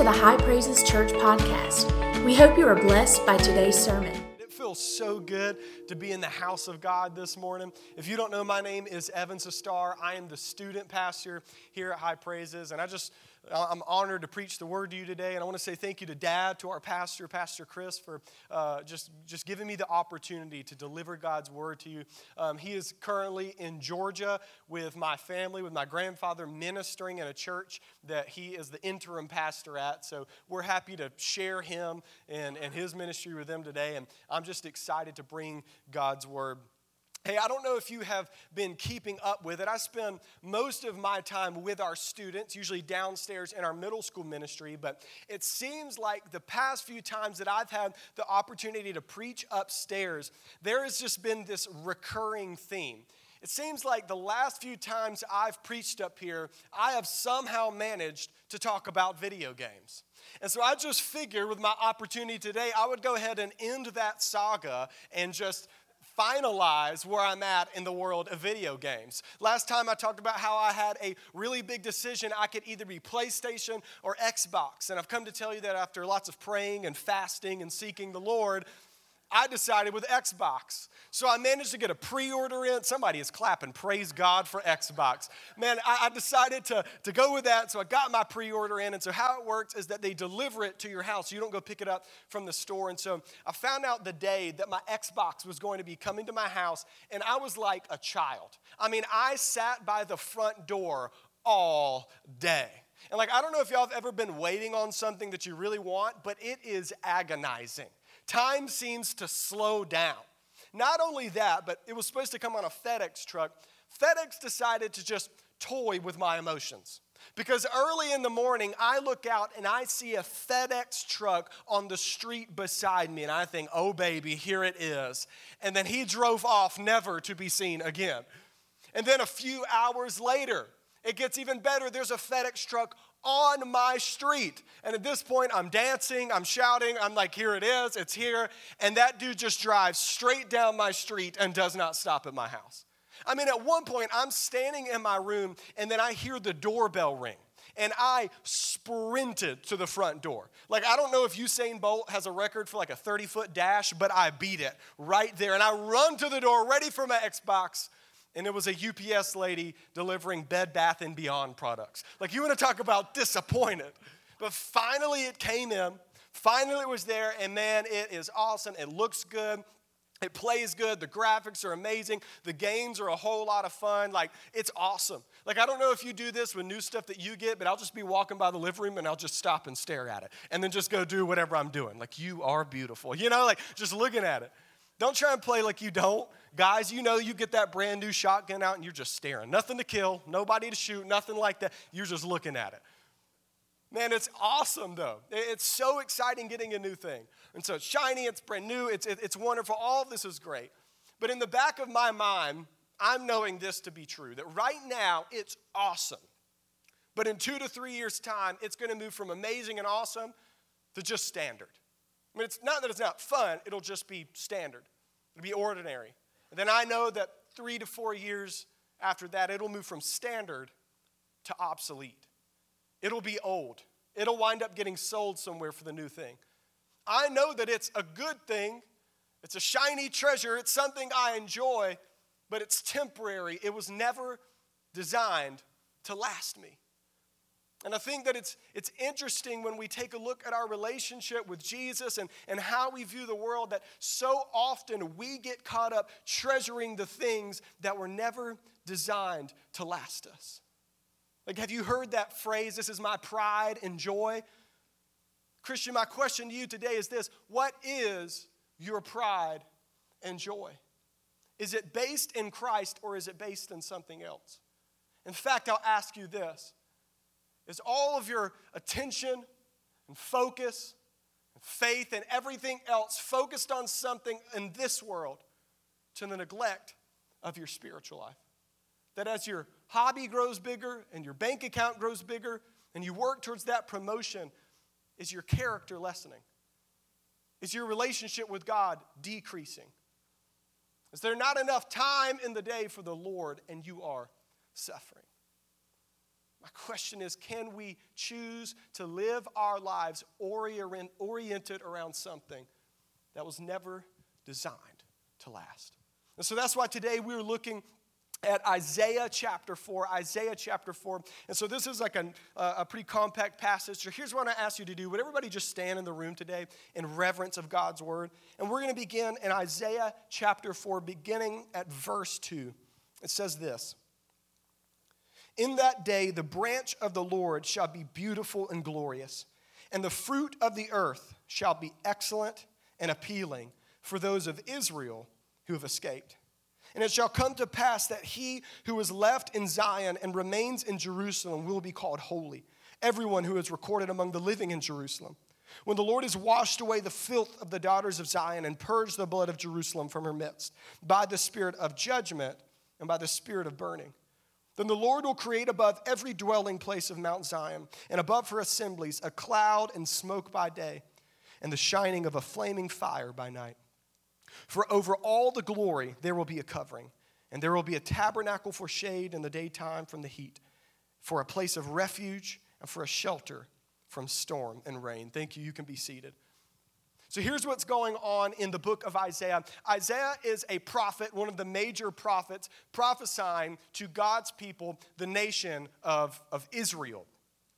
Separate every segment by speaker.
Speaker 1: to the High Praises Church podcast. We hope you are blessed by today's sermon.
Speaker 2: It feels so good to be in the house of God this morning. If you don't know, my name is Evan Sustar. I am the student pastor here at High Praises, and I just I'm honored to preach the word to you today, and I want to say thank you to Dad, to our pastor, Pastor Chris, for uh, just, just giving me the opportunity to deliver God's word to you. Um, he is currently in Georgia with my family, with my grandfather, ministering in a church that he is the interim pastor at. So we're happy to share him and, and his ministry with them today, and I'm just excited to bring God's word. Hey, I don't know if you have been keeping up with it. I spend most of my time with our students, usually downstairs in our middle school ministry, but it seems like the past few times that I've had the opportunity to preach upstairs, there has just been this recurring theme. It seems like the last few times I've preached up here, I have somehow managed to talk about video games. And so I just figured with my opportunity today, I would go ahead and end that saga and just finalize where I'm at in the world of video games. Last time I talked about how I had a really big decision. I could either be PlayStation or Xbox. And I've come to tell you that after lots of praying and fasting and seeking the Lord, I decided with Xbox. So I managed to get a pre order in. Somebody is clapping. Praise God for Xbox. Man, I, I, decided to, to go with that. So I got my pre order in. And so how it works is that they deliver it to your house. You don't go pick it up from the store. And so I found out the day that my Xbox was going to be coming to my house. And I was like a child. I mean, I sat by the front door all day. And like, I don't know if y'all have ever been waiting on something that you really want, but it is agonizing time seems to slow down. Not only that, but it was supposed to come on a FedEx truck. FedEx decided to just toy with my emotions. Because early in the morning, I look out and I see a FedEx truck on the street beside me, and I think, oh, baby, here it is. And then he drove off, never to be seen again. And then a few hours later, it gets even better. There's a FedEx truck on my street. And at this point, I'm dancing, I'm shouting, I'm like, here it is, it's here. And that dude just drives straight down my street and does not stop at my house. I mean, at one point, I'm standing in my room and then I hear the doorbell ring. And I sprinted to the front door. Like, I don't know if Usain Bolt has a record for like a 30 foot dash, but I beat it right there. And I run to the door, ready for my Xbox and it was a UPS lady delivering Bed Bath and Beyond products. Like you want to talk about disappointed. But finally it came in. Finally it was there and man, it is awesome. It looks good. It plays good. The graphics are amazing. The games are a whole lot of fun. Like, it's awesome. Like, I don't know if you do this with new stuff that you get, but I'll just be walking by the living room and I'll just stop and stare at it and then just go do whatever I'm doing. Like, you are beautiful. You know, like just looking at it. Don't try and play like you don't. Guys, you know you get that brand new shotgun out and you're just staring. Nothing to kill, nobody to shoot, nothing like that. You're just looking at it. Man, it's awesome though. It's so exciting getting a new thing. And so it's shiny, it's brand new, it's, it's wonderful. All of this is great. But in the back of my mind, I'm knowing this to be true that right now it's awesome. But in two to three years' time, it's going to move from amazing and awesome to just standard. I mean, it's not that it's not fun, it'll just be standard, it'll be ordinary. And then I know that three to four years after that, it'll move from standard to obsolete. It'll be old. It'll wind up getting sold somewhere for the new thing. I know that it's a good thing, it's a shiny treasure, it's something I enjoy, but it's temporary. It was never designed to last me. And I think that it's, it's interesting when we take a look at our relationship with Jesus and, and how we view the world that so often we get caught up treasuring the things that were never designed to last us. Like, have you heard that phrase, this is my pride and joy? Christian, my question to you today is this What is your pride and joy? Is it based in Christ or is it based in something else? In fact, I'll ask you this is all of your attention and focus and faith and everything else focused on something in this world to the neglect of your spiritual life. That as your hobby grows bigger and your bank account grows bigger and you work towards that promotion, is your character lessening? Is your relationship with God decreasing? Is there not enough time in the day for the Lord and you are suffering? My question is can we choose to live our lives orient, oriented around something that was never designed to last? And so that's why today we're looking at Isaiah chapter 4. Isaiah chapter 4. And so this is like a, a pretty compact passage. So here's what I ask you to do. Would everybody just stand in the room today in reverence of God's word? And we're going to begin in Isaiah chapter 4, beginning at verse 2. It says this In that day, the branch of the Lord shall be beautiful and glorious, and the fruit of the earth shall be excellent and appealing for those of Israel who have escaped. And it shall come to pass that he who is left in Zion and remains in Jerusalem will be called holy, everyone who is recorded among the living in Jerusalem. When the Lord has washed away the filth of the daughters of Zion and purged the blood of Jerusalem from her midst by the spirit of judgment and by the spirit of burning. Then the Lord will create above every dwelling place of Mount Zion and above her assemblies a cloud and smoke by day and the shining of a flaming fire by night. For over all the glory there will be a covering, and there will be a tabernacle for shade in the daytime from the heat, for a place of refuge, and for a shelter from storm and rain. Thank you. You can be seated. So here's what's going on in the book of Isaiah. Isaiah is a prophet, one of the major prophets, prophesying to God's people, the nation of, of Israel.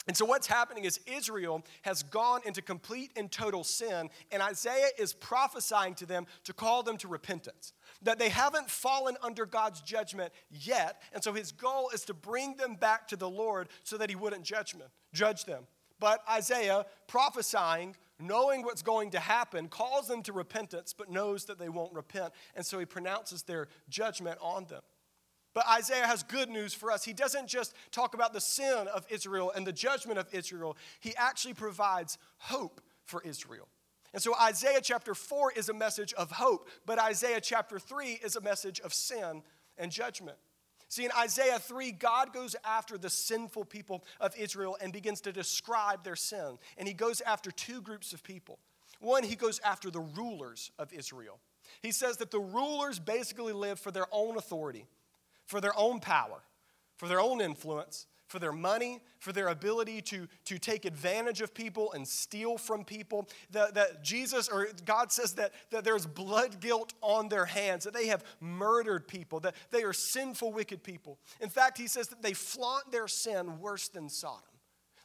Speaker 2: And so, what's happening is Israel has gone into complete and total sin, and Isaiah is prophesying to them to call them to repentance. That they haven't fallen under God's judgment yet, and so his goal is to bring them back to the Lord so that he wouldn't judgment, judge them. But Isaiah, prophesying, knowing what's going to happen, calls them to repentance, but knows that they won't repent, and so he pronounces their judgment on them. But Isaiah has good news for us. He doesn't just talk about the sin of Israel and the judgment of Israel, he actually provides hope for Israel. And so Isaiah chapter 4 is a message of hope, but Isaiah chapter 3 is a message of sin and judgment. See, in Isaiah 3, God goes after the sinful people of Israel and begins to describe their sin. And he goes after two groups of people. One, he goes after the rulers of Israel. He says that the rulers basically live for their own authority for their own power, for their own influence, for their money, for their ability to, to take advantage of people and steal from people. That, that Jesus or God says that, that there's blood guilt on their hands, that they have murdered people, that they are sinful, wicked people. In fact, he says that they flaunt their sin worse than Sodom.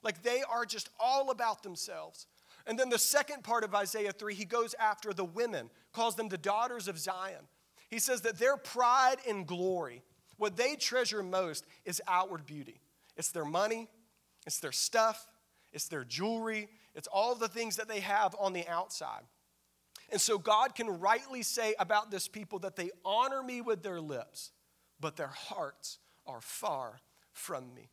Speaker 2: Like they are just all about themselves. And then the second part of Isaiah 3, he goes after the women, calls them the daughters of Zion. He says that their pride and glory what they treasure most is outward beauty. It's their money, it's their stuff, it's their jewelry, it's all the things that they have on the outside. And so God can rightly say about this people that they honor me with their lips, but their hearts are far from me.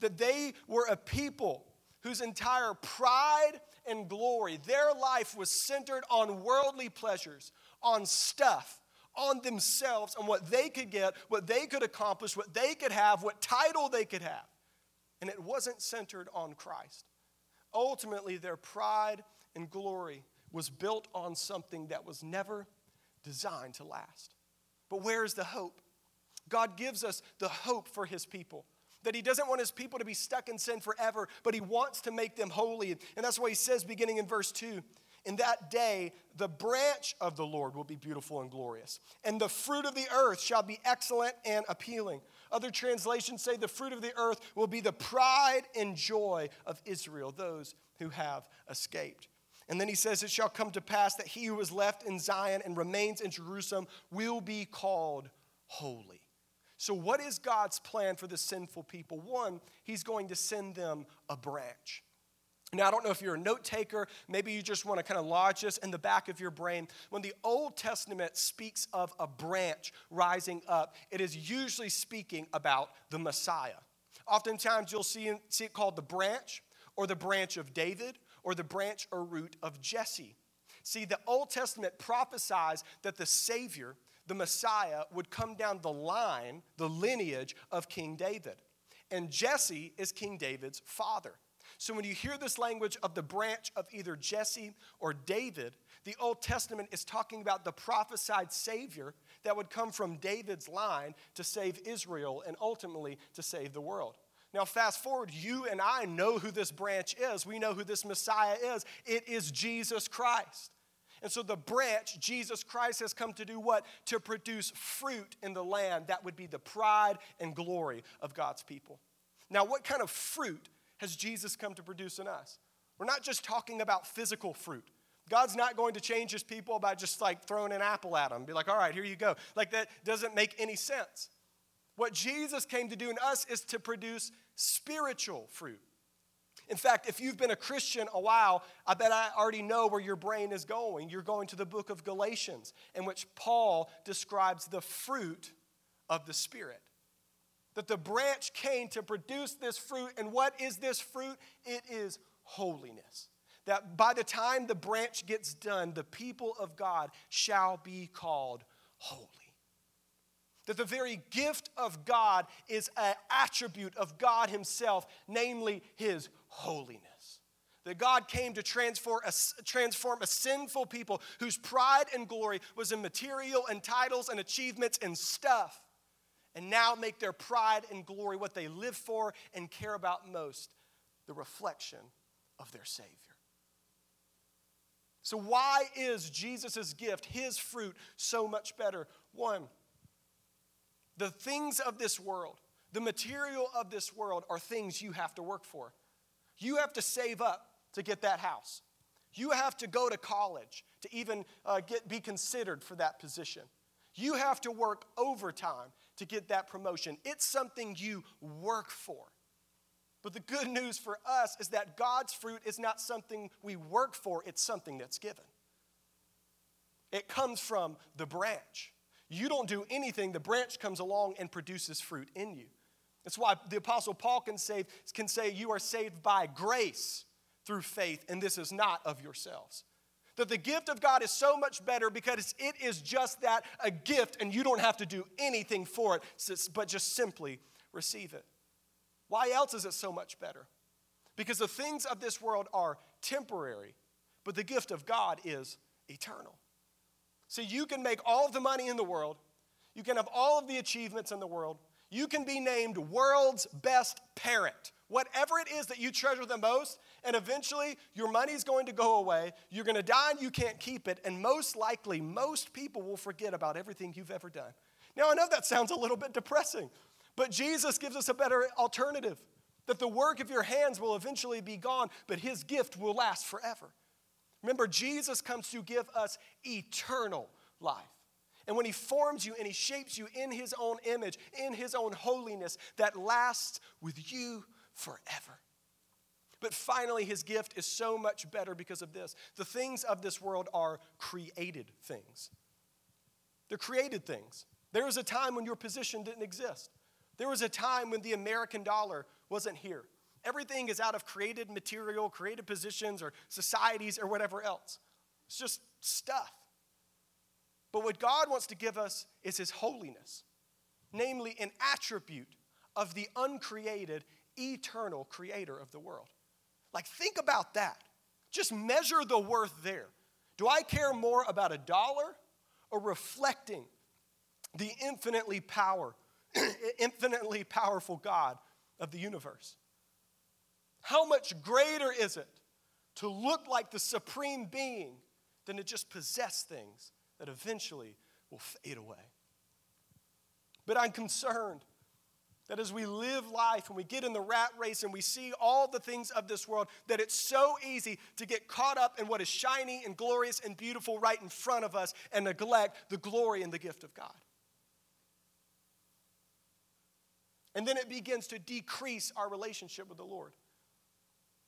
Speaker 2: That they were a people whose entire pride and glory, their life was centered on worldly pleasures, on stuff, on themselves, on what they could get, what they could accomplish, what they could have, what title they could have. And it wasn't centered on Christ. Ultimately, their pride and glory was built on something that was never designed to last. But where is the hope? God gives us the hope for his people. That he doesn't want his people to be stuck in sin forever, but he wants to make them holy. And that's why he says, beginning in verse 2, in that day, the branch of the Lord will be beautiful and glorious, and the fruit of the earth shall be excellent and appealing. Other translations say the fruit of the earth will be the pride and joy of Israel, those who have escaped. And then he says, It shall come to pass that he who is left in Zion and remains in Jerusalem will be called holy. So, what is God's plan for the sinful people? One, he's going to send them a branch. Now, I don't know if you're a note taker, maybe you just want to kind of lodge this in the back of your brain. When the Old Testament speaks of a branch rising up, it is usually speaking about the Messiah. Oftentimes, you'll see, see it called the branch, or the branch of David, or the branch or root of Jesse. See, the Old Testament prophesies that the Savior, the Messiah, would come down the line, the lineage of King David. And Jesse is King David's father. So when you hear this language of the branch of either Jesse or David, the Old Testament is talking about the prophesied Savior that would come from David's line to save Israel and ultimately to save the world. Now, fast forward, you and I know who this branch is. We know who this Messiah is. It is Jesus Christ. And so the branch, Jesus Christ, has come to do what? To produce fruit in the land that would be the pride and glory of God's people. Now, what kind of fruit has Jesus come to produce in us? We're not just talking about physical fruit. God's not going to change his people by just like throwing an apple at them. Be like, all right, here you go. Like that doesn't make any sense. What Jesus came to do in us is to produce spiritual fruit. In fact, if you've been a Christian a while, I bet I already know where your brain is going. You're going to the book of Galatians, in which Paul describes the fruit of the Spirit. That the branch came to produce this fruit, and what is this fruit? It is holiness. That by the time the branch gets done, the people of God shall be called holy. That the very gift of God is an attribute of God Himself, namely His holiness. That God came to transform a, transform a sinful people whose pride and glory was in material and titles and achievements and stuff, and now make their pride and glory what they live for and care about most the reflection of their Savior. So, why is Jesus' gift, his fruit, so much better? One, the things of this world, the material of this world, are things you have to work for. You have to save up to get that house. You have to go to college to even uh, get, be considered for that position. You have to work overtime to get that promotion. It's something you work for. But the good news for us is that God's fruit is not something we work for, it's something that's given. It comes from the branch. You don't do anything, the branch comes along and produces fruit in you. That's why the Apostle Paul can say, can say, You are saved by grace through faith, and this is not of yourselves. That the gift of God is so much better because it is just that a gift, and you don't have to do anything for it, but just simply receive it. Why else is it so much better? Because the things of this world are temporary, but the gift of God is eternal. So you can make all the money in the world, you can have all of the achievements in the world, you can be named world's best parent. Whatever it is that you treasure the most, and eventually your money's going to go away, you're going to die and you can't keep it, and most likely, most people will forget about everything you've ever done. Now, I know that sounds a little bit depressing, but Jesus gives us a better alternative that the work of your hands will eventually be gone, but his gift will last forever. Remember, Jesus comes to give us eternal life. And when he forms you and he shapes you in his own image, in his own holiness, that lasts with you forever. But finally, his gift is so much better because of this. The things of this world are created things. They're created things. There was a time when your position didn't exist. There was a time when the American dollar wasn't here. Everything is out of created material, created positions, or societies, or whatever else. It's just stuff. But what God wants to give us is His holiness, namely, an attribute of the uncreated, eternal creator of the world. Like, think about that. Just measure the worth there. Do I care more about a dollar or reflecting the infinitely power, infinitely powerful God of the universe? How much greater is it to look like the supreme being than to just possess things that eventually will fade away? But I'm concerned that as we live life and we get in the rat race and we see all the things of this world, that it's so easy to get caught up in what is shiny and glorious and beautiful right in front of us and neglect the glory and the gift of God. And then it begins to decrease our relationship with the Lord.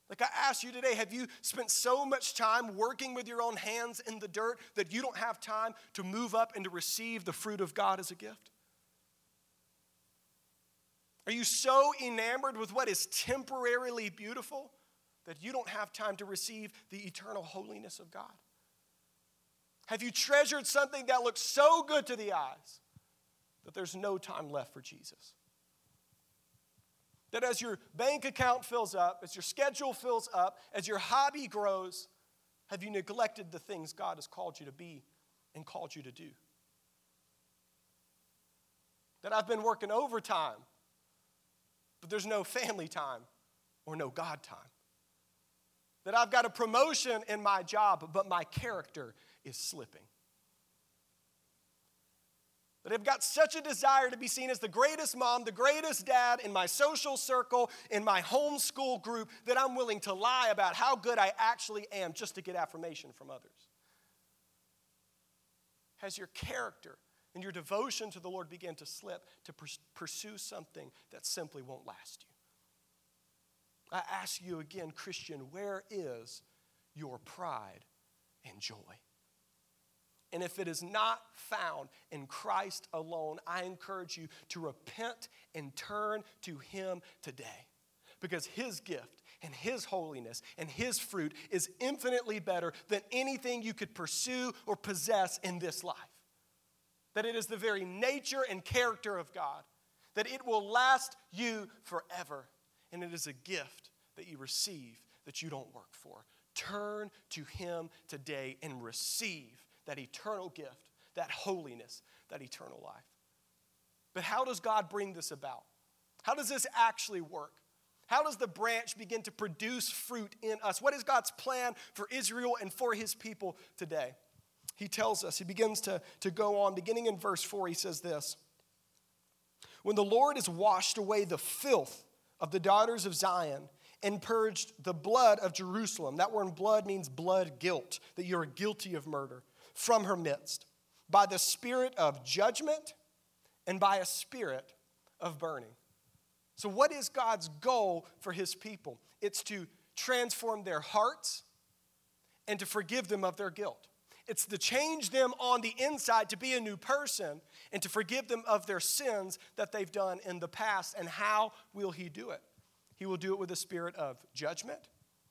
Speaker 2: Like I asked you today, have you spent so much time working with your own hands in the dirt that you don't have time to move up and to receive the fruit of God as a gift? Are you so enamored with what is temporarily beautiful that you don't have time to receive the eternal holiness of God? Have you treasured something that looks so good to the eyes that there's no time left for Jesus? That as your bank account fills up, as your schedule fills up, as your hobby grows, have you neglected the things God has called you to be and called you to do? That I've been working overtime but there's no family time or no God time. That I've got a promotion in my job, but my character is slipping. That I've got such a desire to be seen as the greatest mom, the greatest dad in my social circle, in my homeschool group, that I'm willing to lie about how good I actually am just to get affirmation from others. Has your character and your devotion to the Lord begin to slip to pursue something that simply won't last you? I ask you again, Christian, where is your pride and joy? And if it is not found in Christ alone, I encourage you to repent and turn to Him today. Because His gift and His holiness and His fruit is infinitely better than anything you could pursue or possess in this life. That it is the very nature and character of God, that it will last you forever. And it is a gift that you receive that you don't work for. Turn to Him today and receive that eternal gift, that holiness, that eternal life. But how does God bring this about? How does this actually work? How does the branch begin to produce fruit in us? What is God's plan for Israel and for his people today? He tells us, he begins to, to go on. Beginning in verse 4, he says this When the Lord has washed away the filth of the daughters of Zion and purged the blood of Jerusalem, that word blood means blood guilt, that you are guilty of murder from her midst by the spirit of judgment and by a spirit of burning. So, what is God's goal for his people? It's to transform their hearts and to forgive them of their guilt. It's to change them on the inside to be a new person and to forgive them of their sins that they've done in the past. And how will he do it? He will do it with a spirit of judgment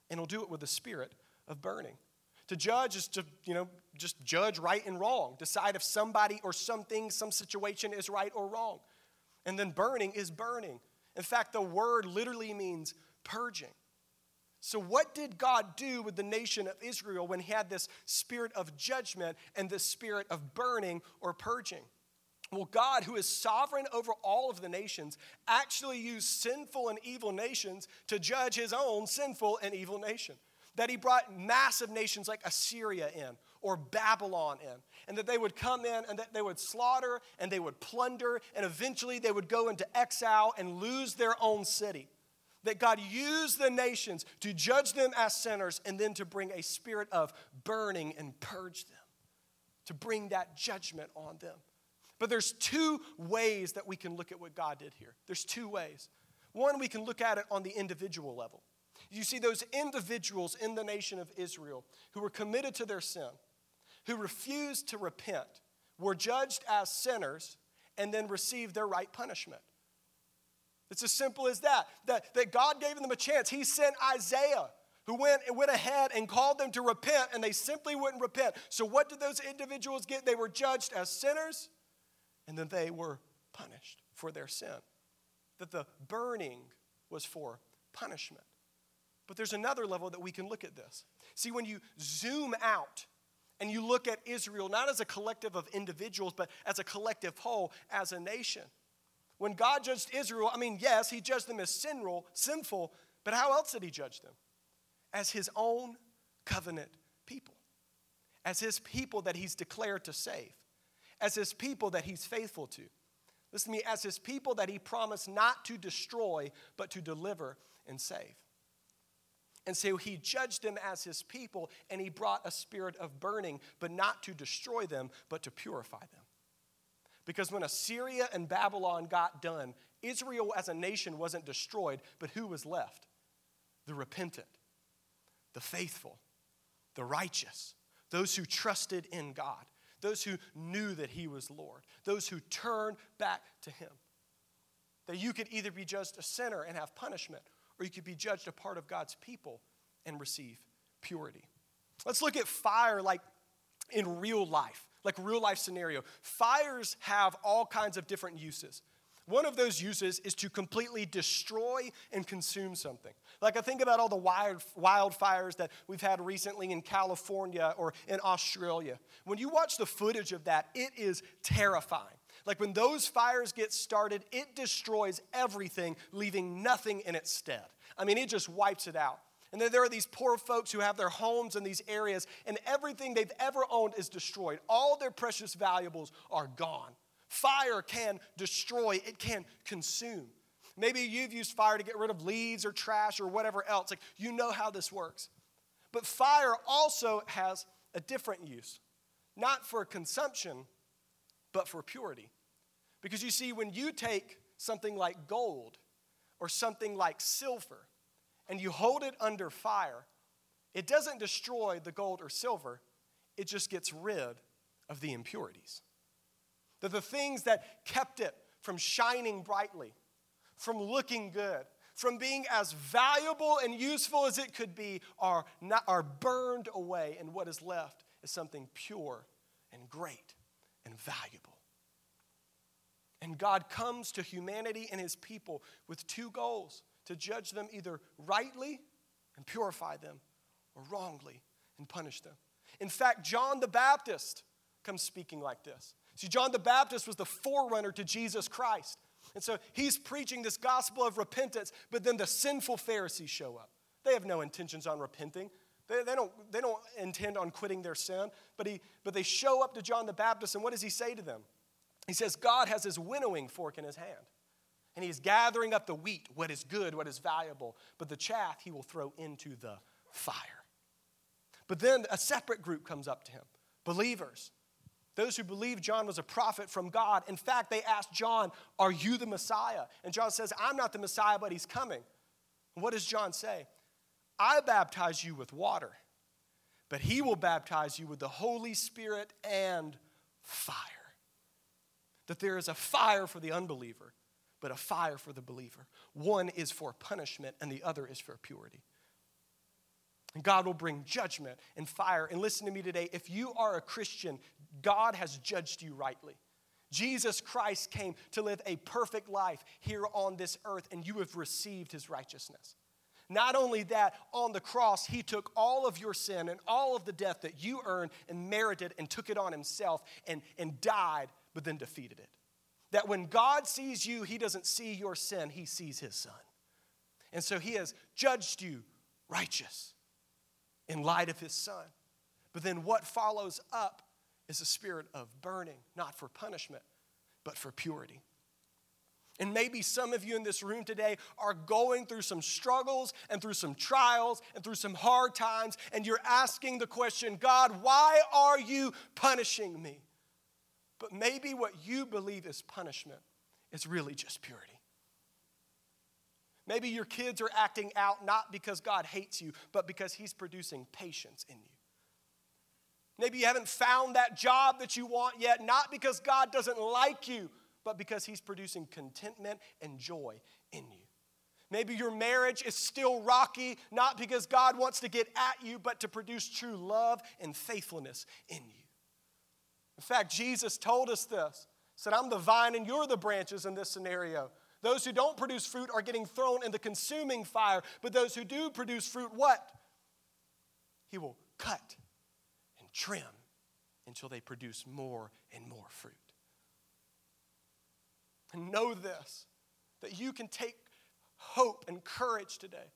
Speaker 2: and he'll do it with a spirit of burning. To judge is to, you know, just judge right and wrong, decide if somebody or something, some situation is right or wrong. And then burning is burning. In fact, the word literally means purging. So, what did God do with the nation of Israel when he had this spirit of judgment and this spirit of burning or purging? Well, God, who is sovereign over all of the nations, actually used sinful and evil nations to judge his own sinful and evil nation that he brought massive nations like Assyria in or Babylon in, and that they would come in and that they would slaughter and they would plunder, and eventually they would go into exile and lose their own city. That God used the nations to judge them as sinners and then to bring a spirit of burning and purge them, to bring that judgment on them. But there's two ways that we can look at what God did here. There's two ways. One, we can look at it on the individual level. You see those individuals in the nation of Israel who were committed to their sin, who refused to repent, were judged as sinners, and then received their right punishment. It's as simple as that, that, that God gave them a chance. He sent Isaiah who went, went ahead and called them to repent, and they simply wouldn't repent. So, what did those individuals get? They were judged as sinners, and then they were punished for their sin. That the burning was for punishment. But there's another level that we can look at this. See, when you zoom out and you look at Israel not as a collective of individuals, but as a collective whole, as a nation. When God judged Israel, I mean, yes, he judged them as sinful, sinful, but how else did he judge them? As his own covenant people, as his people that he's declared to save, as his people that he's faithful to. Listen to me, as his people that he promised not to destroy, but to deliver and save. And so he judged them as his people, and he brought a spirit of burning, but not to destroy them, but to purify them. Because when Assyria and Babylon got done, Israel as a nation wasn't destroyed, but who was left? The repentant, the faithful, the righteous, those who trusted in God, those who knew that he was Lord, those who turned back to him. That you could either be just a sinner and have punishment, or you could be judged a part of God's people and receive purity. Let's look at fire like in real life, like real life scenario. Fires have all kinds of different uses. One of those uses is to completely destroy and consume something. Like I think about all the wild, wildfires that we've had recently in California or in Australia. When you watch the footage of that, it is terrifying. Like when those fires get started, it destroys everything, leaving nothing in its stead. I mean, it just wipes it out. And then there are these poor folks who have their homes in these areas, and everything they've ever owned is destroyed. All their precious valuables are gone. Fire can destroy, it can consume. Maybe you've used fire to get rid of leaves or trash or whatever else. Like, you know how this works. But fire also has a different use, not for consumption, but for purity. Because you see, when you take something like gold or something like silver and you hold it under fire, it doesn't destroy the gold or silver, it just gets rid of the impurities. That the things that kept it from shining brightly, from looking good, from being as valuable and useful as it could be, are, not, are burned away, and what is left is something pure and great and valuable. And God comes to humanity and his people with two goals to judge them either rightly and purify them or wrongly and punish them. In fact, John the Baptist comes speaking like this. See, John the Baptist was the forerunner to Jesus Christ. And so he's preaching this gospel of repentance, but then the sinful Pharisees show up. They have no intentions on repenting. They, they, don't, they don't intend on quitting their sin, but, he, but they show up to John the Baptist, and what does he say to them? He says, God has his winnowing fork in his hand, and he's gathering up the wheat, what is good, what is valuable, but the chaff he will throw into the fire. But then a separate group comes up to him believers those who believe John was a prophet from God. In fact, they asked John, Are you the Messiah? And John says, I'm not the Messiah, but he's coming. And what does John say? I baptize you with water, but he will baptize you with the Holy Spirit and fire. That there is a fire for the unbeliever, but a fire for the believer. One is for punishment, and the other is for purity. And God will bring judgment and fire. And listen to me today if you are a Christian, God has judged you rightly. Jesus Christ came to live a perfect life here on this earth, and you have received his righteousness. Not only that, on the cross, he took all of your sin and all of the death that you earned and merited and took it on himself and, and died, but then defeated it. That when God sees you, he doesn't see your sin, he sees his son. And so he has judged you righteous in light of his son. But then what follows up is a spirit of burning, not for punishment, but for purity. And maybe some of you in this room today are going through some struggles and through some trials and through some hard times, and you're asking the question, God, why are you punishing me? But maybe what you believe is punishment is really just purity. Maybe your kids are acting out not because God hates you, but because He's producing patience in you. Maybe you haven't found that job that you want yet, not because God doesn't like you, but because He's producing contentment and joy in you. Maybe your marriage is still rocky, not because God wants to get at you, but to produce true love and faithfulness in you. In fact, Jesus told us this said, I'm the vine and you're the branches in this scenario. Those who don't produce fruit are getting thrown in the consuming fire, but those who do produce fruit, what? He will cut and trim until they produce more and more fruit. And know this that you can take hope and courage today.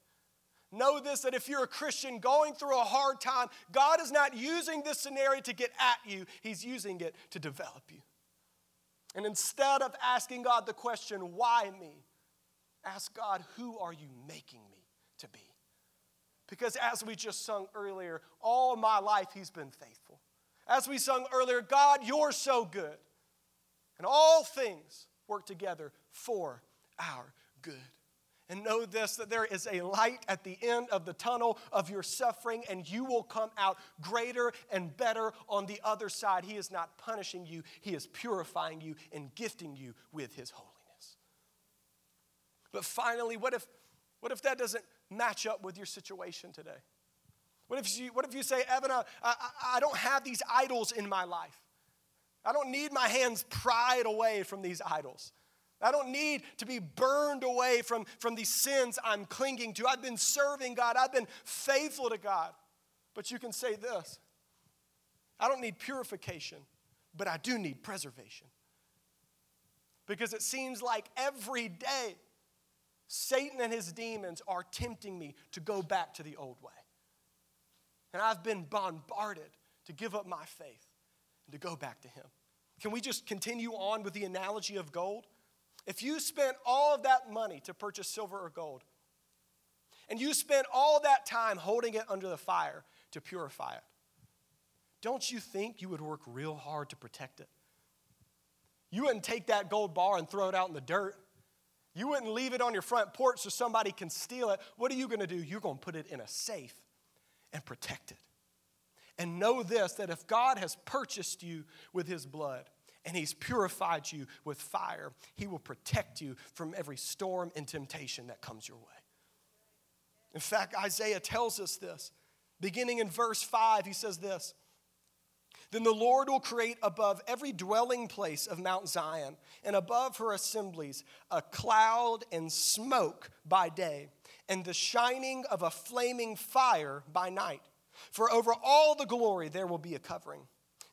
Speaker 2: Know this that if you're a Christian going through a hard time, God is not using this scenario to get at you, He's using it to develop you. And instead of asking God the question, why me? Ask God, who are you making me to be? Because as we just sung earlier, all my life He's been faithful. As we sung earlier, God, you're so good. And all things work together for our good. And know this that there is a light at the end of the tunnel of your suffering, and you will come out greater and better on the other side. He is not punishing you, He is purifying you and gifting you with His holiness. But finally, what if, what if that doesn't match up with your situation today? What if you, what if you say, Evan, I, I, I don't have these idols in my life? I don't need my hands pried away from these idols. I don't need to be burned away from, from these sins I'm clinging to. I've been serving God, I've been faithful to God. But you can say this I don't need purification, but I do need preservation. because it seems like every day Satan and his demons are tempting me to go back to the old way. And I've been bombarded to give up my faith and to go back to him. Can we just continue on with the analogy of gold? If you spent all of that money to purchase silver or gold, and you spent all that time holding it under the fire to purify it, don't you think you would work real hard to protect it? You wouldn't take that gold bar and throw it out in the dirt. You wouldn't leave it on your front porch so somebody can steal it. What are you going to do? You're going to put it in a safe and protect it. And know this that if God has purchased you with his blood and he's purified you with fire, he will protect you from every storm and temptation that comes your way. In fact, Isaiah tells us this. Beginning in verse 5, he says this then the Lord will create above every dwelling place of Mount Zion and above her assemblies a cloud and smoke by day, and the shining of a flaming fire by night. For over all the glory there will be a covering,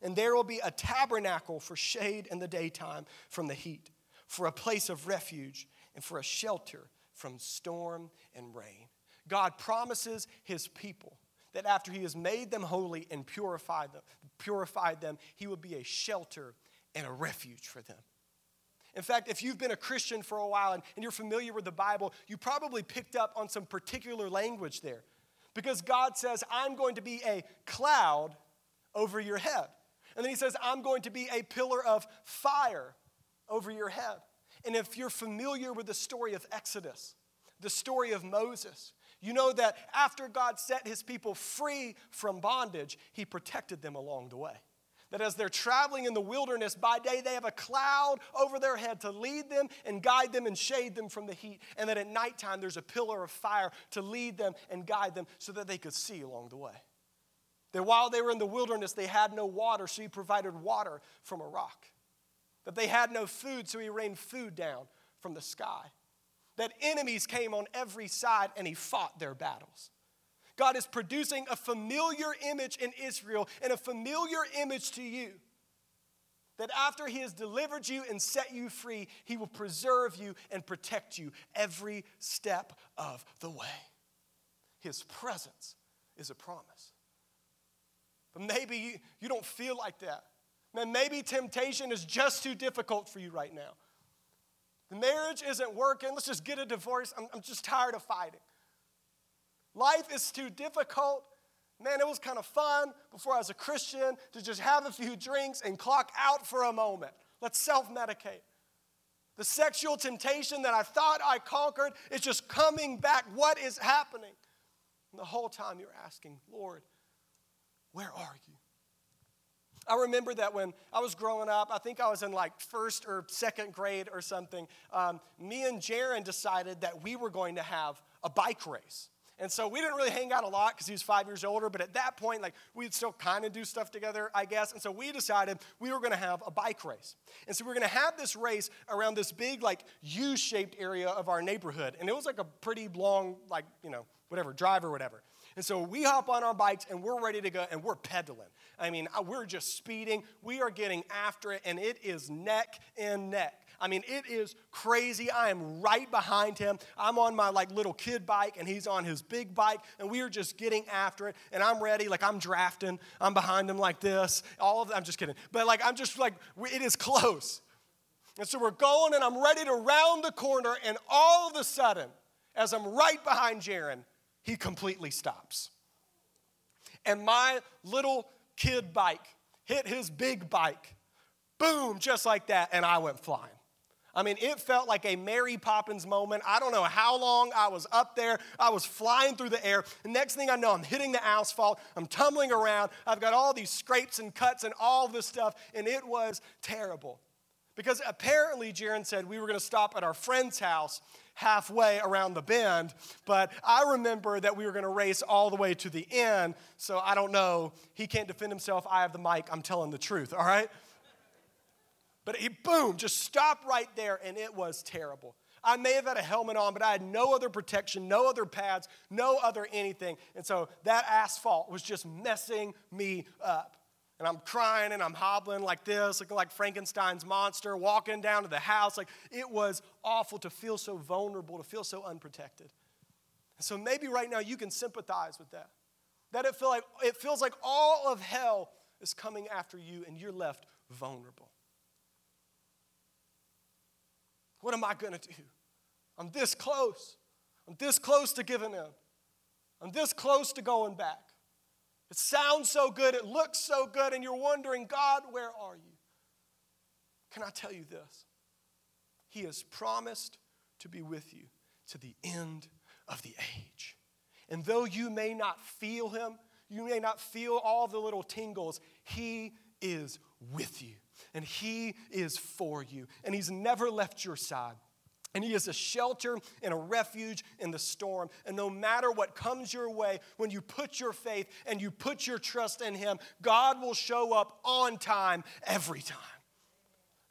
Speaker 2: and there will be a tabernacle for shade in the daytime from the heat, for a place of refuge, and for a shelter from storm and rain. God promises his people that after he has made them holy and purified them, purified them, he will be a shelter and a refuge for them. In fact, if you've been a Christian for a while and, and you're familiar with the Bible, you probably picked up on some particular language there. Because God says, I'm going to be a cloud over your head. And then he says, I'm going to be a pillar of fire over your head. And if you're familiar with the story of Exodus, the story of Moses, you know that after God set his people free from bondage, he protected them along the way. That as they're traveling in the wilderness by day, they have a cloud over their head to lead them and guide them and shade them from the heat. And that at nighttime, there's a pillar of fire to lead them and guide them so that they could see along the way. That while they were in the wilderness, they had no water, so he provided water from a rock. That they had no food, so he rained food down from the sky that enemies came on every side and he fought their battles. God is producing a familiar image in Israel and a familiar image to you. That after he has delivered you and set you free, he will preserve you and protect you every step of the way. His presence is a promise. Maybe you, you don't feel like that. Man, maybe temptation is just too difficult for you right now. The marriage isn't working. Let's just get a divorce. I'm, I'm just tired of fighting. Life is too difficult. Man, it was kind of fun before I was a Christian to just have a few drinks and clock out for a moment. Let's self medicate. The sexual temptation that I thought I conquered is just coming back. What is happening? And the whole time you're asking, Lord, where are you? I remember that when I was growing up, I think I was in like first or second grade or something, um, me and Jaron decided that we were going to have a bike race. And so we didn't really hang out a lot because he was five years older, but at that point, like we'd still kind of do stuff together, I guess. And so we decided we were going to have a bike race. And so we were going to have this race around this big, like U shaped area of our neighborhood. And it was like a pretty long, like, you know, whatever, drive or whatever. And so we hop on our bikes and we're ready to go and we're pedaling. I mean, uh, we're just speeding. We are getting after it and it is neck and neck. I mean, it is crazy. I am right behind him. I'm on my like little kid bike and he's on his big bike and we are just getting after it. And I'm ready, like I'm drafting. I'm behind him like this. All of I'm just kidding. But like I'm just like it is close. And so we're going and I'm ready to round the corner and all of a sudden, as I'm right behind Jaron, he completely stops. And my little kid bike hit his big bike. Boom, just like that, and I went flying. I mean, it felt like a Mary Poppins moment. I don't know how long I was up there. I was flying through the air. The next thing I know, I'm hitting the asphalt. I'm tumbling around. I've got all these scrapes and cuts and all this stuff, and it was terrible. Because apparently, Jaron said we were going to stop at our friend's house halfway around the bend, but I remember that we were going to race all the way to the end, so I don't know. He can't defend himself. I have the mic. I'm telling the truth, all right? But he, boom, just stopped right there, and it was terrible. I may have had a helmet on, but I had no other protection, no other pads, no other anything. And so that asphalt was just messing me up. And I'm crying and I'm hobbling like this, looking like Frankenstein's monster, walking down to the house. Like it was awful to feel so vulnerable, to feel so unprotected. And so maybe right now you can sympathize with that. That it, feel like, it feels like all of hell is coming after you and you're left vulnerable. What am I going to do? I'm this close. I'm this close to giving in. I'm this close to going back. It sounds so good, it looks so good, and you're wondering, God, where are you? Can I tell you this? He has promised to be with you to the end of the age. And though you may not feel him, you may not feel all the little tingles, he is with you and he is for you. And he's never left your side. And he is a shelter and a refuge in the storm. And no matter what comes your way, when you put your faith and you put your trust in him, God will show up on time every time.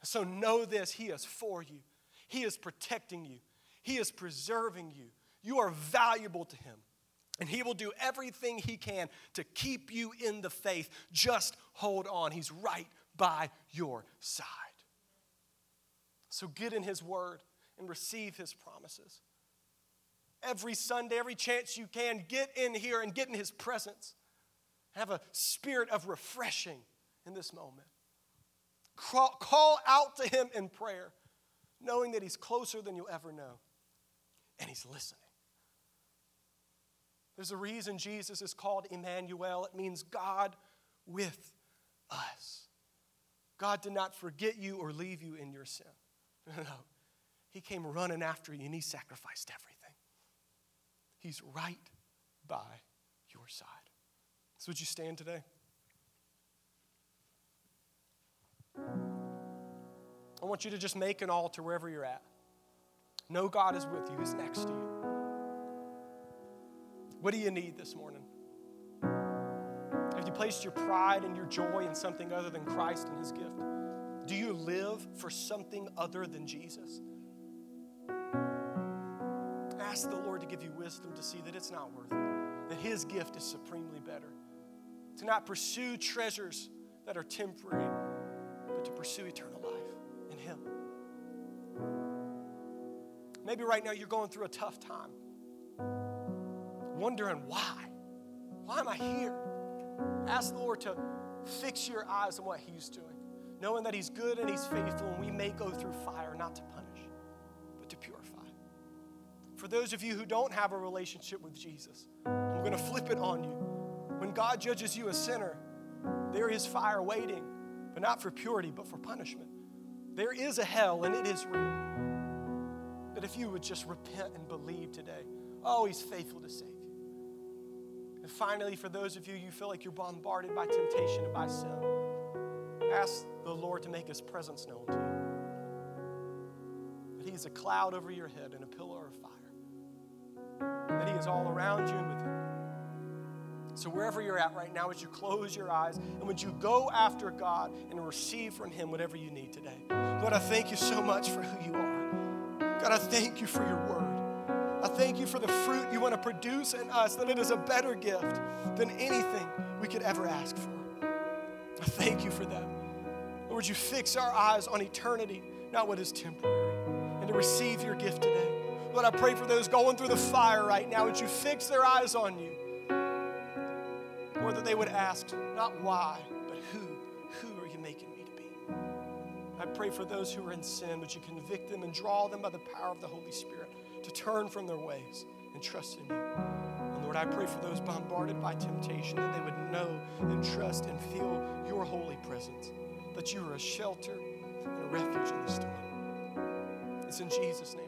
Speaker 2: So know this He is for you, He is protecting you, He is preserving you. You are valuable to Him. And he will do everything he can to keep you in the faith. Just hold on. He's right by your side. So get in his word and receive his promises. Every Sunday, every chance you can, get in here and get in his presence. Have a spirit of refreshing in this moment. Call out to him in prayer, knowing that he's closer than you'll ever know, and he's listening. There's a reason Jesus is called Emmanuel. It means God with us. God did not forget you or leave you in your sin. No, no. He came running after you and he sacrificed everything. He's right by your side. So, would you stand today? I want you to just make an altar wherever you're at. Know God is with you, He's next to you. What do you need this morning? Have you placed your pride and your joy in something other than Christ and His gift? Do you live for something other than Jesus? Ask the Lord to give you wisdom to see that it's not worth it, that His gift is supremely better. To not pursue treasures that are temporary, but to pursue eternal life in Him. Maybe right now you're going through a tough time wondering why. Why am I here? Ask the Lord to fix your eyes on what He's doing, knowing that He's good and He's faithful, and we may go through fire not to punish, but to purify. For those of you who don't have a relationship with Jesus, I'm going to flip it on you. When God judges you a sinner, there is fire waiting, but not for purity, but for punishment. There is a hell, and it is real. But if you would just repent and believe today, oh, He's faithful to save. And finally, for those of you, you feel like you're bombarded by temptation and by sin, ask the Lord to make his presence known to you. That he is a cloud over your head and a pillar of fire. That he is all around you and with you. So, wherever you're at right now, as you close your eyes and would you go after God and receive from Him whatever you need today? Lord, I thank you so much for who you are. God, I thank you for your word. I thank you for the fruit you want to produce in us, that it is a better gift than anything we could ever ask for. I thank you for that. Lord, you fix our eyes on eternity, not what is temporary, and to receive your gift today. Lord, I pray for those going through the fire right now. Would you fix their eyes on you? Lord, that they would ask not why, but who. Who are you making me to be? I pray for those who are in sin. Would you convict them and draw them by the power of the Holy Spirit? to turn from their ways and trust in you. And Lord, I pray for those bombarded by temptation that they would know and trust and feel your holy presence, that you are a shelter and a refuge in the storm. It's in Jesus' name